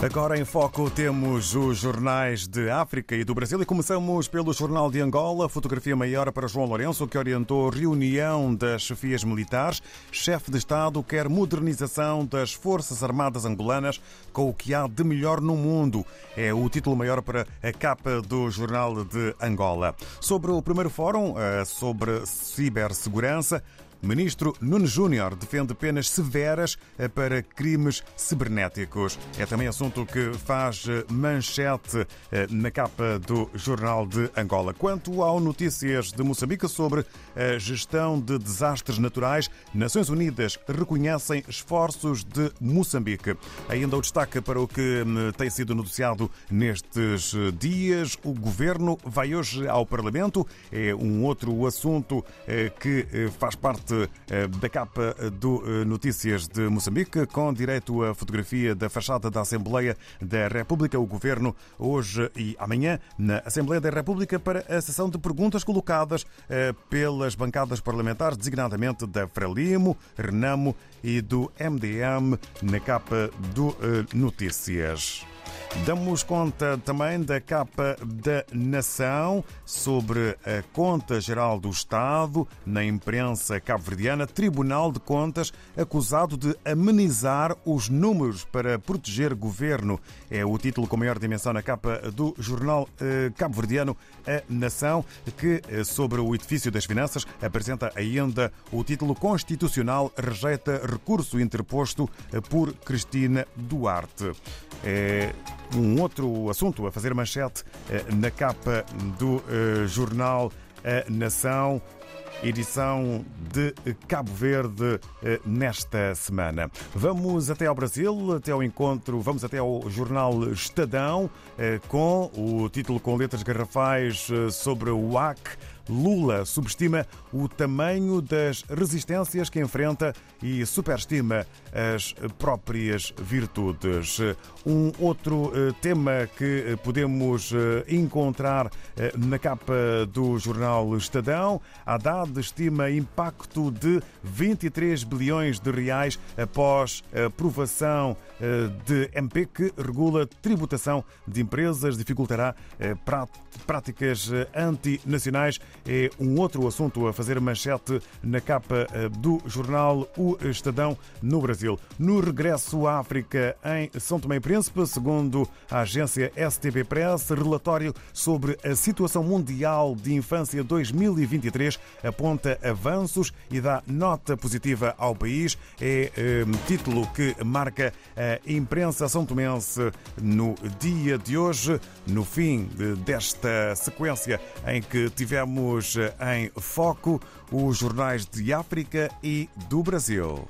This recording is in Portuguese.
Agora em foco temos os jornais de África e do Brasil e começamos pelo Jornal de Angola, fotografia maior para João Lourenço, que orientou reunião das chefias militares. Chefe de Estado quer modernização das Forças Armadas angolanas com o que há de melhor no mundo. É o título maior para a capa do Jornal de Angola. Sobre o primeiro fórum, eh, sobre cibersegurança, Ministro Nunes Júnior defende penas severas eh, para crimes cibernéticos. É também assunto que faz eh, manchete eh, na capa do Jornal de Angola. Quanto ao notícias de Moçambique sobre a gestão de desastres naturais, Nações Unidas reconhecem esforços de Moçambique. Ainda o destaque para o que hum, tem sido noticiado nestes dias. O governo vai hoje ao Parlamento. É um outro assunto que faz parte eh, da capa do eh, Notícias de Moçambique, com direito à fotografia da fachada da Assembleia da República. O Governo, hoje e amanhã, na Assembleia da República, para a sessão de perguntas colocadas eh, pelas bancadas parlamentares, designadamente da Frelimo, Renamo e do MDM, na capa do Notícias. Damos conta também da capa da Nação sobre a Conta Geral do Estado na imprensa cabo-verdiana. Tribunal de Contas acusado de amenizar os números para proteger governo. É o título com maior dimensão na capa do jornal eh, cabo-verdiano A Nação, que eh, sobre o edifício das finanças apresenta ainda o título constitucional rejeita recurso interposto eh, por Cristina Duarte. É um outro assunto a fazer manchete eh, na capa do eh, jornal A Nação edição de Cabo Verde eh, nesta semana. Vamos até ao Brasil, até ao encontro, vamos até ao jornal Estadão, com o título com letras garrafais sobre o AC Lula subestima o tamanho das resistências que enfrenta e superestima as próprias virtudes. Um outro eh, tema que eh, podemos eh, encontrar na capa do jornal Estadão, Haddad estima impacto de 23 bilhões de reais após a aprovação de MP que regula tributação de empresas, dificultará práticas antinacionais é um outro assunto a fazer manchete na capa eh, do jornal O Estadão no Brasil. No regresso à África em São Tomé e Príncipe, segundo a agência STB Press, relatório sobre a situação mundial de infância 2023 aponta avanços e dá nota positiva ao país. É um, eh, título que marca a imprensa são tomense no dia de hoje, no fim desta sequência em que tivemos em foco os jornais de África e do Brasil.